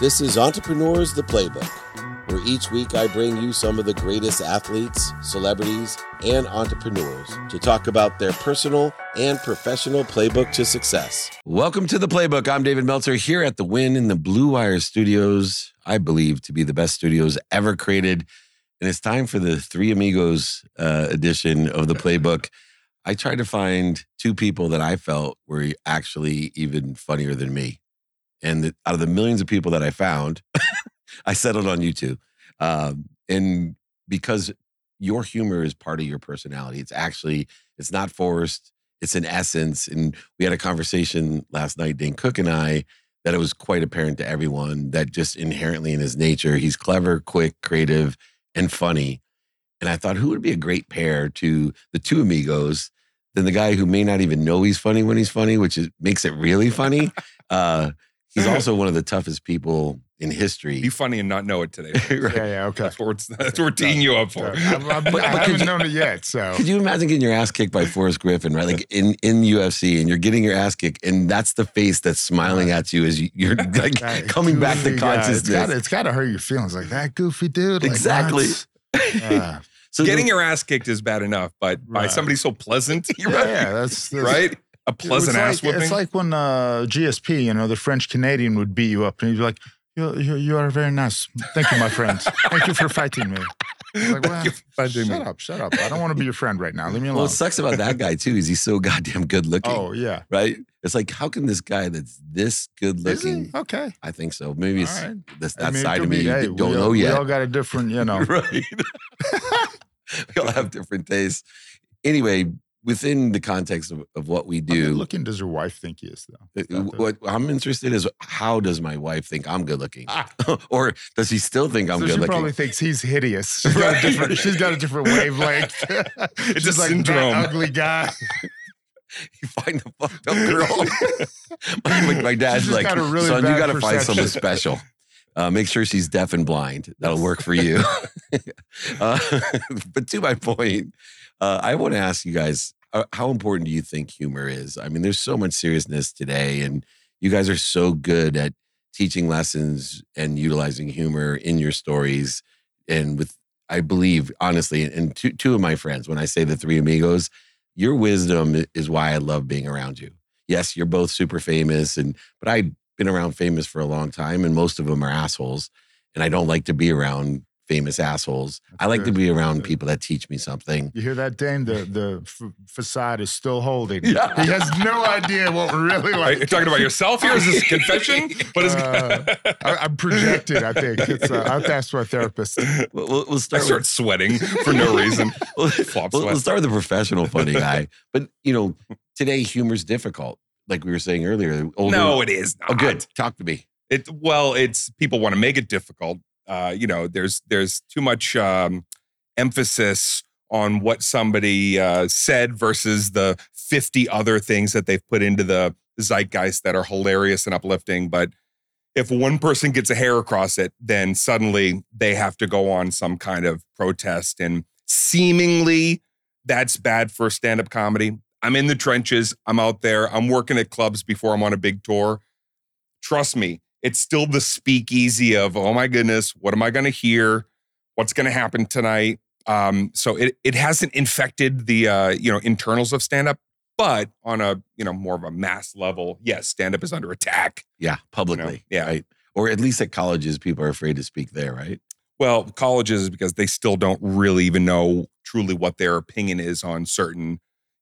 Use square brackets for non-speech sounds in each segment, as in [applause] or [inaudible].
This is Entrepreneurs the Playbook, where each week I bring you some of the greatest athletes, celebrities, and entrepreneurs to talk about their personal and professional playbook to success. Welcome to the Playbook. I'm David Meltzer here at the Wynn in the Blue Wire Studios, I believe to be the best studios ever created. And it's time for the Three Amigos uh, edition of the Playbook. I tried to find two people that I felt were actually even funnier than me. And the, out of the millions of people that I found, [laughs] I settled on you two. Um, and because your humor is part of your personality, it's actually, it's not forced, it's an essence. And we had a conversation last night, Dane Cook and I, that it was quite apparent to everyone that just inherently in his nature, he's clever, quick, creative, and funny. And I thought, who would be a great pair to the two amigos than the guy who may not even know he's funny when he's funny, which is, makes it really funny. [laughs] Uh, he's mm-hmm. also one of the toughest people in history. Be funny and not know it today. [laughs] right? Yeah, yeah, okay. That's what we're, that's what we're teeing you up for. Yeah, I'm- I'm- But- I haven't you- known it yet, so Could you imagine getting your ass kicked by Forrest Griffin, right? Like in, in UFC, and you're getting your ass kicked, and that's the face that's smiling at you as you, you're [laughs] like that coming back to goofy guy, consciousness. It's gotta, it's gotta hurt your feelings, like that goofy dude. like, Exactly. [laughs] Yeah, so Getting the- your ass kicked is bad enough, but by somebody so pleasant, yeah, right. yeah, that's, that's right? A It was pleasant like, ass whipping. It's like when uh, GSP, you know, the French Canadian would beat you up, and he'd be like, "You, you, you are very nice. Thank you, my friend. Thank you for fighting me." Like, [laughs] well, you for fighting shut me. up, shut up. I don't want to be your friend right now. Leave me alone. well, alone. what sucks about that guy too is he's so goddamn good looking. oh yeah, right? It's like, how can this guy that's this good is he looking? okay? I think so. Maybe it's All right. this, I that mean, side of me be, you hey, don't we know all, yet. We all got a different, you [laughs] know. right. [laughs] we all have different tastes. Anyway, within the context of, of what we How good do, looking does your wife think he is, though? uh, the- what I'm interested is how does my wife think I'm good looking, Ah. [laughs] or does she still think I'm so good she looking? probably thinks he's hideous. [laughs] She's got a different. She's got a different wavelength. [laughs] It's just like syndrome. that ugly guy. you find a fucked up girl. my, my- dad's like, really son, you got to find someone perception." special. Uh, make sure she's deaf and blind. That'll work for you. [laughs] [laughs] uh, but to my point, uh, I want to ask you guys uh, how important do you think humor is? I mean, there's so much seriousness today, and you guys are so good at teaching lessons and utilizing humor in your stories. And with, I believe, honestly, and two, two of my friends, when I say the three amigos, your wisdom is why I love being around you. Yes, you're both super famous, and but I've been around famous for a long time, and most of them are assholes. And I don't like to be around famous assholes. I like to be around Good. people that teach me something. You hear that, Dane? The the f- facade is still holding. Yeah. He has no idea what we're really Are you like. talking about yourself here? Is this a confession? [laughs] What is Uh, I, I'm projected. I think it's. Uh, I have to ask my therapist. We'll, we'll, we'll I start. start with, sweating for no reason. [laughs] we'll, Flop we'll, we'll start with the professional funny guy. But you know, today humor's difficult, like we were saying earlier. Older, No, it is not. Oh, good. Talk to me. It well, it's people want to make it difficult. Uh, you know, there's there's too much um, emphasis on what somebody uh, said versus the 50 other things that they've put into the zeitgeist that are hilarious and uplifting. But if one person gets a hair across it, then suddenly they have to go on some kind of protest. And seemingly that's bad for stand up comedy. I'm in the trenches. I'm out there. I'm working at clubs before I'm on a big tour. Trust me, it's still the speakeasy of, oh my goodness, what am I going to hear? What's going to happen tonight? Um, so it it hasn't infected the uh, you know internals of stand up, but on a you know more of a mass level, yes, stand up is under attack. Yeah, publicly. yeah. Right. Or at least at colleges, people are afraid to speak there, right? Well, colleges because they still don't really even know truly what their opinion is on certain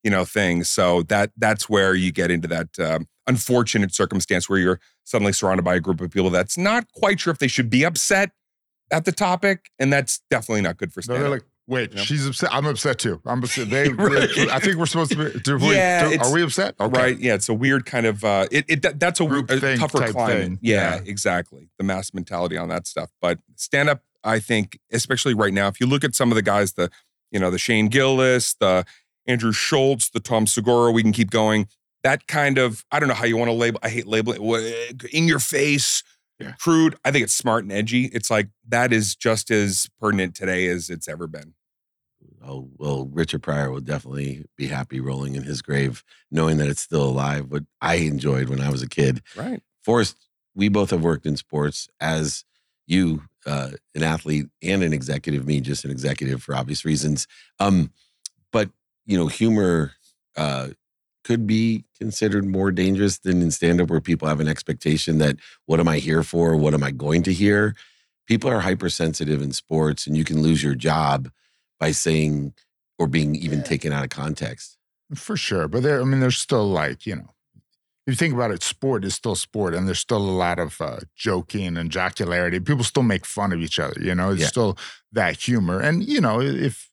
you know things. So that that's where you get into that um, unfortunate circumstance where you're suddenly surrounded by a group of people that's not quite sure if they should be upset at the topic, and that's definitely not good for No, stand they're up. like, wait, she's upset. I'm upset too. I'm upset. [laughs] They, Right. I think we're supposed to be. Do we, Yeah, do- are we upset? Okay. Right? Yeah, it's a weird kind of uh, it. it that, that's a, Group a thing tougher thing. Yeah, Yeah. exactly. The mass mentality on that stuff, but stand up. I think, especially right now, if you look at some of the guys, the you know the Shane Gillis, the Andrew Schulz, the Tom Segura, we can keep going. That kind of I don't know how you want to label. I hate labeling in your face. Yeah. Crude. I think it's smart and edgy. It's like that is just as pertinent today as it's ever been. Oh, well, Richard Pryor will definitely be happy rolling in his grave, knowing that it's still alive. What I enjoyed when I was a kid. Right. Forrest we both have worked in sports as you, uh, an athlete and an executive, me just an executive for obvious reasons. Um, but you know, humor uh, could be considered more dangerous than in stand up, where people have an expectation that what am I here for? What am I going to hear? People are hypersensitive in sports, and you can lose your job by saying or being even Yeah. taken out of context. For sure. But there, I mean, there's still like, you know, if you think about it, sport is still sport, and there's still a lot of uh, joking and jocularity. People still make fun of each other, you know, it's Yeah. still that humor. And, you know, if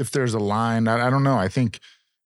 if there's a line, I, I don't know. I think,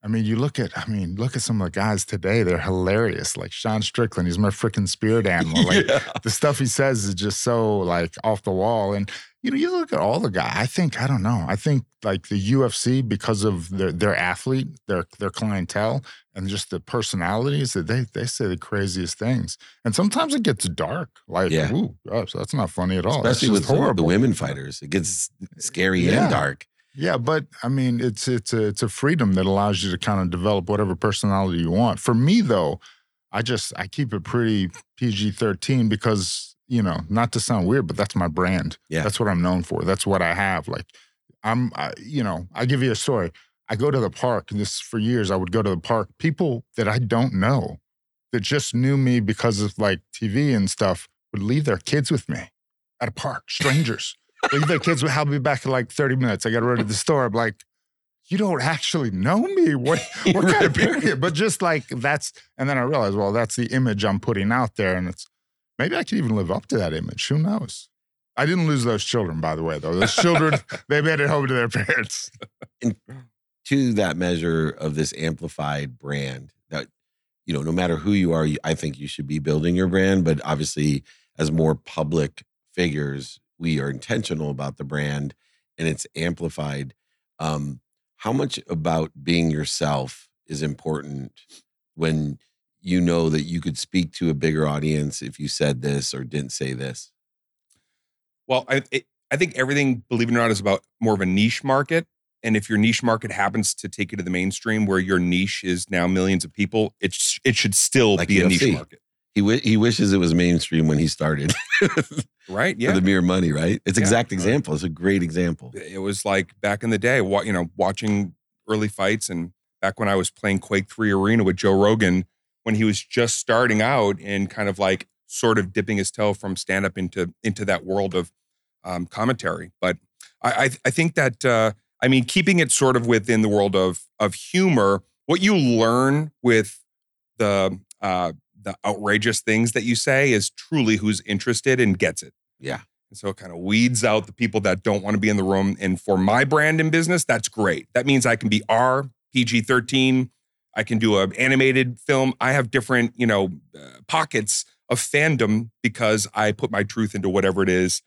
I mean, you look at, I mean, look at some of the guys today, they're hilarious. Like Sean Strickland, he's my freaking spirit [laughs] animal. Like Yeah. the stuff he says is just so like off the wall. And you know, you look at all the guys. I think I don't know. I think like the UFC because of their their athlete, their their clientele, and just the personalities that they they say the craziest things. And sometimes it gets dark. Like, Yeah. ooh, gosh, that's not funny at all. Especially with of the women fighters, it gets scary Yeah. and dark. Yeah, but I mean, it's it's a it's a freedom that allows you to kind of develop whatever personality you want. For me, though, I just I keep it pretty PG thirteen because you know, not to sound weird, but that's my brand. Yeah. that's what I'm known for. That's what I have. Like, I'm, I, you know, I give you a story. I go to the park, and this for years. I would go to the park. People that I don't know, that just knew me because of like TV and stuff, would leave their kids with me at a park. [laughs] Strangers leave their kids. with help me back in like 30 minutes. I got to run to the store. I'm like, you don't actually know me. What [laughs] what kind of period? But just like that's, and then I realized, well, that's the image I'm putting out there, and it's maybe I could even live up to that image. Who knows? I didn't lose those children, by the way, though. Those children, [laughs] they made it home to their parents. to that measure of this amplified brand that you know no matter who you are i think you should be building your brand but obviously as more public figures we are intentional about the brand and it's amplified um how much about being yourself is important when you know that you could speak to a bigger audience if you said this or didn't say this Well, I it, I think everything, believe it or not, is about more of a niche market. And if your niche market happens to take you to the mainstream, where your niche is now millions of people, it sh- it should still Like be a niche market, he, w- he wishes it was mainstream when he started [laughs] right? Yeah. for the mere money right it's Yeah. exact example it's a great example it was like back in the day, you know, watching early fights, and back when I was playing Quake Three Arena with Joe Rogan, when he was just starting out and kind of like sort of dipping his toe from stand up into into that world of um, commentary. But I I, I think that uh, I mean keeping it sort of within the world of of humor, what you learn with the uh, the outrageous things that you say is truly who's interested and gets it. yeah And so it kind of weeds out the people that don't want to be in the room. And for my brand and business, that's great. That means I can be R, PG 13. I can do an animated film. I have different, you know, uh, pockets of fandom because I put my truth into whatever it is,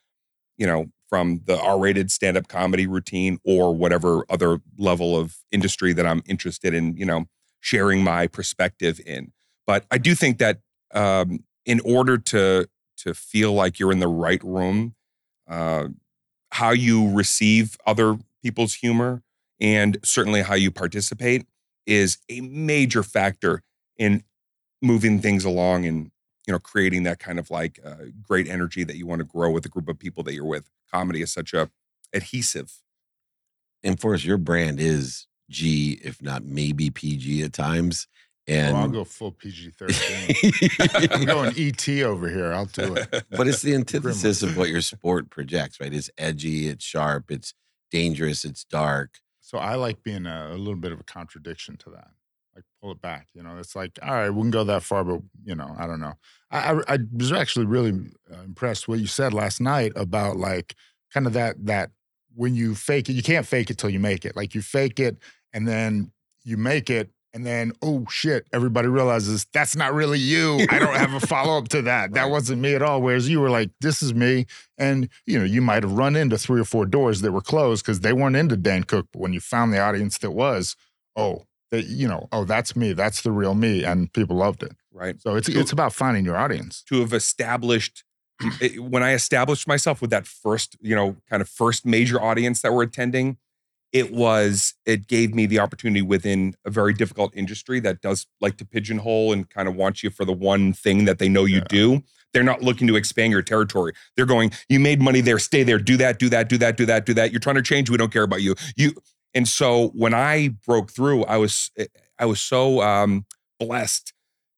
you know, from the R rated stand up comedy routine or whatever other level of industry that I'm interested in, you know, sharing my perspective in. But I do think that um, in order to to feel like you're in the right room, uh, how you receive other people's humor and certainly how you participate is a major factor in moving things along and you know creating that kind of like uh, great energy that you want to grow with a group of people that you're with. Comedy is such a adhesive. and for us, your brand is G, if not maybe PG at times. Oh, I'll And go full PG 13. I'm [laughs] going ET over here. I'll do it. but it's the [laughs] antithesis of what your sport projects, right? It's edgy, it's sharp, it's dangerous, it's dark. So I like being a, a little bit of a contradiction to that. Like pull it back. You know, it's like, all right, we can go that far, but you know, I don't know. I I, I was actually really uh, impressed what you said last night about like kind of that that when you fake it, you can't fake it till you make it. Like you fake it and then you make it. And then, oh shit, everybody realizes that's not really you. I don't have a follow up to that. [laughs] That wasn't me at all. Whereas you were like, this is me. And you know, you might have run into three or four doors that were closed because they weren't into Dane Cook. But when you found the audience that was, oh, that you know, oh, that's me. That's the real me, and people loved it. right? So it's Cool. it's about finding your audience. to have established [clears throat] it- when I established myself with that first, you know, kind of first major audience that were attending, it was it gave me the opportunity within a very difficult industry that does like to pigeonhole and kind of want you for the one thing that they know you Yeah. do. They're not looking to expand your territory. They're going, you made money there, stay there, do that, do that, do that, do that, do that. You're trying to change, we don't care about you. You and so when I broke through, I was I was so um blessed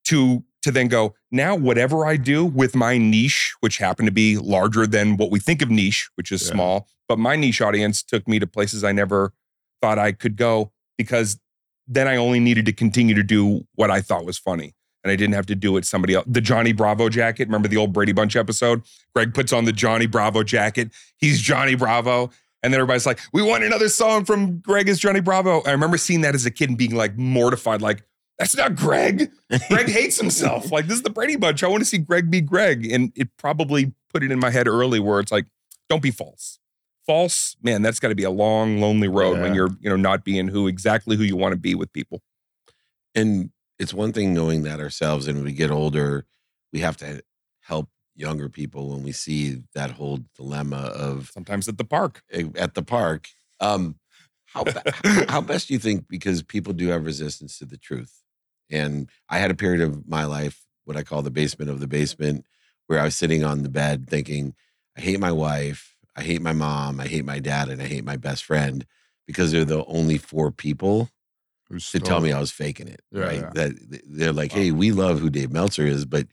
to to then go, now whatever I do with my niche, which happened to be larger than what we think of niche, which is Yeah. small, but my niche audience took me to places I never thought I could go because then I only needed to continue to do what I thought was funny. And I didn't have to do it somebody else. The Johnny Bravo jacket. Remember the old Brady Bunch episode? Greg puts on the Johnny Bravo jacket. He's Johnny Bravo. And then everybody's like, we want another song from Greg as Johnny Bravo. I remember seeing that as a kid and being like mortified, like, that's not Greg. Greg [laughs] hates himself. Like, this is the Brady Bunch. I want to see Greg be Greg. And it probably put it in my head early where it's like, don't be false. False, man, that's got to be a long, lonely road when you're, you know, not being who exactly who you want to be with people. And it's one thing knowing that ourselves, and we get older, we have to help younger people when we see that whole dilemma of Sometimes at the park. at the park. Um, how [laughs] how best do you think? Because people do have resistance to the truth, and I had a period of my life, what I call the basement of the basement, where I was sitting on the bed thinking, I hate my wife, I hate my mom, I hate my dad, and I hate my best friend because they're the only four people Who's to tell me I was faking it. Yeah, right? yeah. That they're like, hey, we love who Dave Meltzer is, but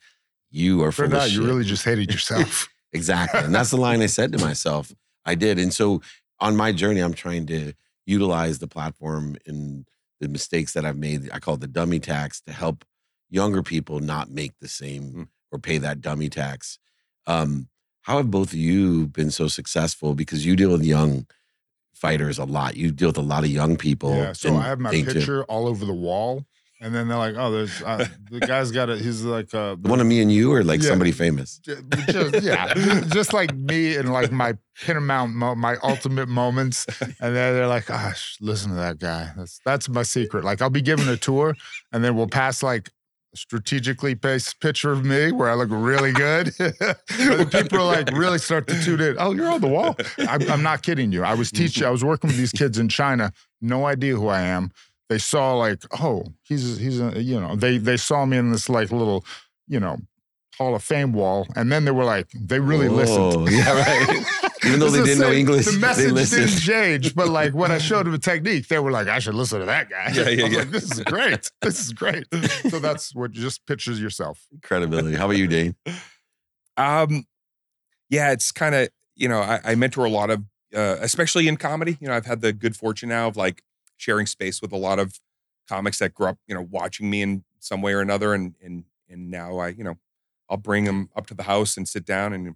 you are full Turned of out shit. you really just hated yourself. [laughs] exactly. And that's the line I said to myself. I did. And so on my journey, I'm trying to utilize the platform and the mistakes that I've made. I call it the dummy tax to help younger people not make the same Mm. or pay that dummy tax. Um, how have both of you been so successful? Because you deal with young fighters a lot. You deal with a lot of young people. Yeah. So I have my think too- picture all over the wall, and then they're like, "Oh, there's uh, the guy's got a. He's like uh, one of me and you, or like Yeah. somebody famous? Just, yeah, just like me and like my paramount, mo- my ultimate moments, and then they're like, "Gosh, listen to that guy." That's that's my secret. Like I'll be giving a tour, and then we'll pass like a strategically placed picture of me where I look really good. [laughs] and people are like really start to tune in. Oh, you're on the wall. I'm, I'm not kidding you. I was teaching. I was working with these kids in China. No idea who I am. They saw like, oh, he's he's a, you know. They they saw me in this like little, you know, Hall of Fame wall, and then they were like, they really listened. Yeah, right. [laughs] Even though they didn't know same- English, the they message listened. didn't [laughs] change. But like when I showed them a technique, they were like, I should listen to that guy. Yeah, yeah, [laughs] I was yeah. like, this is great. This is great. So that's what just pictures yourself. Credibility. How about you, Dane? Um, yeah, it's kind of you know I, I mentor a lot of, uh, especially in comedy. You know, I've had the good fortune now of like sharing space with a lot of comics that grew up, you know, watching me in some way or another, and and and now I, you know, I'll bring them up to the house and sit down. And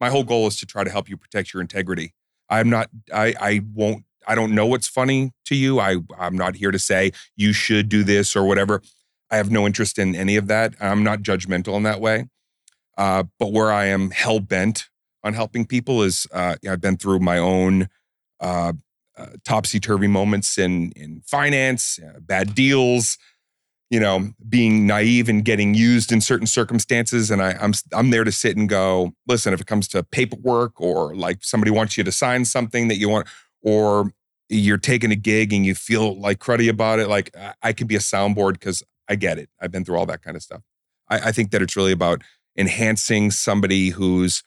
my whole goal is to try to help you protect your integrity. I'm not. I I won't. I don't know what's funny to you. I I'm not here to say you should do this or whatever. I have no interest in any of that. I'm not judgmental in that way. Uh, but where I am hell bent on helping people is uh, I've been through my own uh, uh, topsy turvy moments in in finance, uh, bad deals, you know, being naive and getting used in certain circumstances. And I, I'm I'm there to sit and go, listen, if it comes to paperwork or like somebody wants you to sign something that you want, or you're taking a gig and you feel like cruddy about it, like I, I can be a soundboard because I get it. I've been through all that kind of stuff. I, I think that it's really about enhancing somebody who's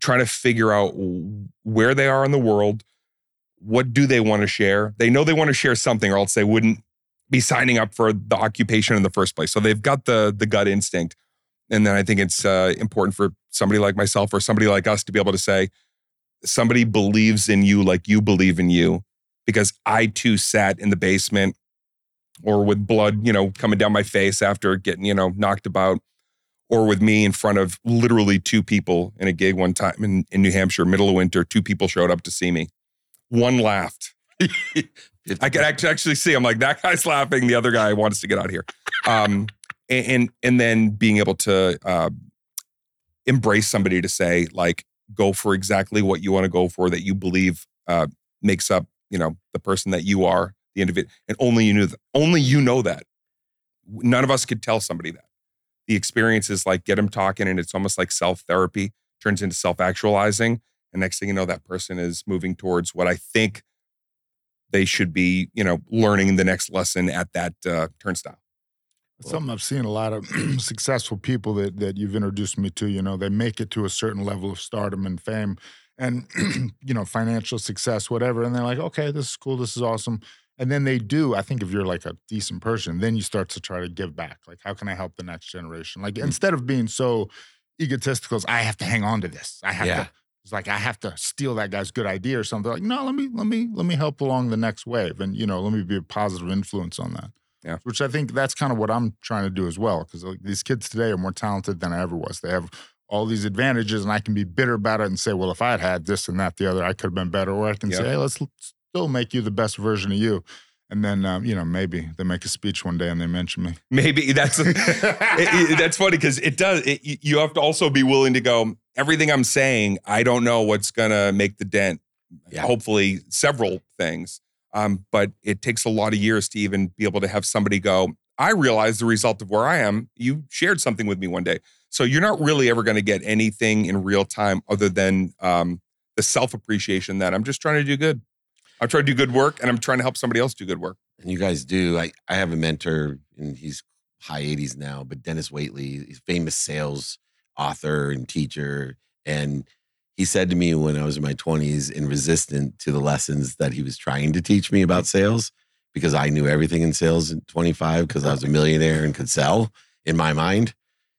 trying to figure out where they are in the world what do they want to share? They know they want to share something or else they wouldn't be signing up for the occupation in the first place. So they've got the the gut instinct. And then i think it's uh, important for somebody like myself or somebody like us to be able to say somebody believes in you like you believe in you because i too sat in the basement or with blood you know coming down my face after getting you know knocked about or with me in front of literally two people in a gig one time in, in New Hampshire, middle of winter, two people showed up to see me. One laughed. [laughs] I could actually see. I'm like, that guy's laughing. The other guy wants to get out of here. Um, and, and and then being able to uh, embrace somebody to say, like, go for exactly what you want to go for that you believe uh, makes up, you know, the person that you are, the individual, and only you knew that. Only you know that. None of us could tell somebody that the experience is like get them talking and it's almost like self therapy turns into self actualizing and next thing you know that person is moving towards what i think they should be you know learning the next lesson at that uh, turnstile Something I've seen a lot of [clears throat] successful people that that you've introduced me to. You know, they make it to a certain level of stardom and fame, and [clears throat] you know, financial success, whatever. And they're like, okay, this is cool, this is awesome. And then they do. I think if you're like a decent person, then you start to try to give back. Like, how can I help the next generation? Like, instead of being so egotistical, I have to hang on to this. I have Yeah. to. It's like I have to steal that guy's good idea or something. Like, no, let me let me let me help along the next wave, and you know, let me be a positive influence on that. Yeah. Which I think that's kind of what I'm trying to do as well, because like, these kids today are more talented than I ever was. They have all these advantages, and I can be bitter about it and say, well, if I had had this and that, the other, I could have been better. Or I can Yeah. say, hey, let's l- still make you the best version of you. And then, um, you know, maybe they make a speech one day and they mention me. Maybe that's [laughs] [laughs] it- it- that's funny because it does. It, you- you have to also be willing to go. Everything I'm saying, I don't know what's gonna make the dent. Yeah. Hopefully, several things. Um, but it takes a lot of years to even be able to have somebody go. I realize the result of where I am. You shared something with me one day, so you're not really ever going to get anything in real time other than um, the self appreciation that I'm just trying to do good. I'm trying to do good work, and I'm trying to help somebody else do good work. And you guys do. I, I have a mentor, and he's high 80s now, but Dennis Waitley, he's a famous sales author and teacher. And he said to me when I was in my 20s and resistant to the lessons that he was trying to teach me about sales, because I knew everything in sales at 25 because I was a millionaire and could sell in my mind.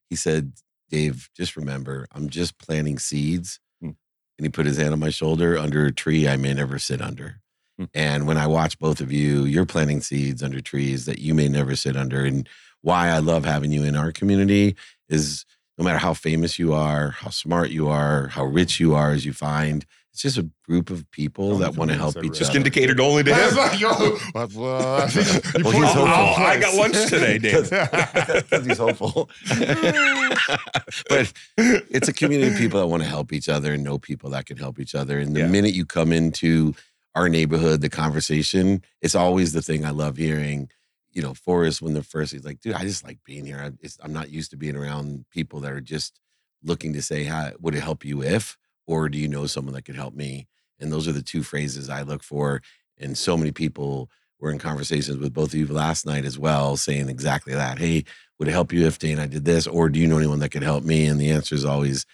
He said, Dave, just remember, I'm just planting seeds. Hmm. And he put his hand on my shoulder under a tree I may never sit under. Hmm. And when I watch both of you, you're planting seeds under trees that you may never sit under. And why I love having you in our community is no matter how famous you are, how smart you are, how rich you are, as you find, it's just a group of people Don't that want to help each other. Just indicated only to I him. like, yo, [laughs] well, I think you Well, put he's it in the wrong hopeful. I got lunch today, Dave. Because [laughs] he's hopeful. [laughs] but it's a community of people that want to help each other and know people that can help each other. And the Yeah. minute you come into our neighborhood, the conversation, it's always the thing I love hearing. You know, Forrest, when the first, he's like, dude, I just like being here. I, I'm not used to being around people that are just looking to say, Hi, would it help you if? Or do you know someone that could help me? And those are the two phrases I look for. And so many people were in conversations with both of you last night as well, saying exactly that. Hey, would it help you if Dane I did this? Or do you know anyone that could help me? And the answer is always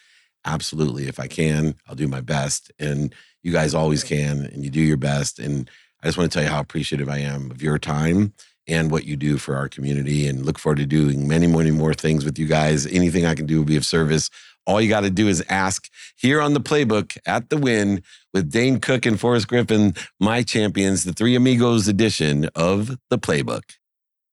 absolutely. If I can, I'll do my best. And you guys always can, and you do your best. And I just want to tell you how appreciative I am of your time and what you do for our community and look forward to doing many, many more things with you guys. Anything I can do will be of service. All you got to do is ask here on the playbook at the Wynn with Dane Cook and Forrest Griffin, my champions, the Three Amigos edition of the playbook.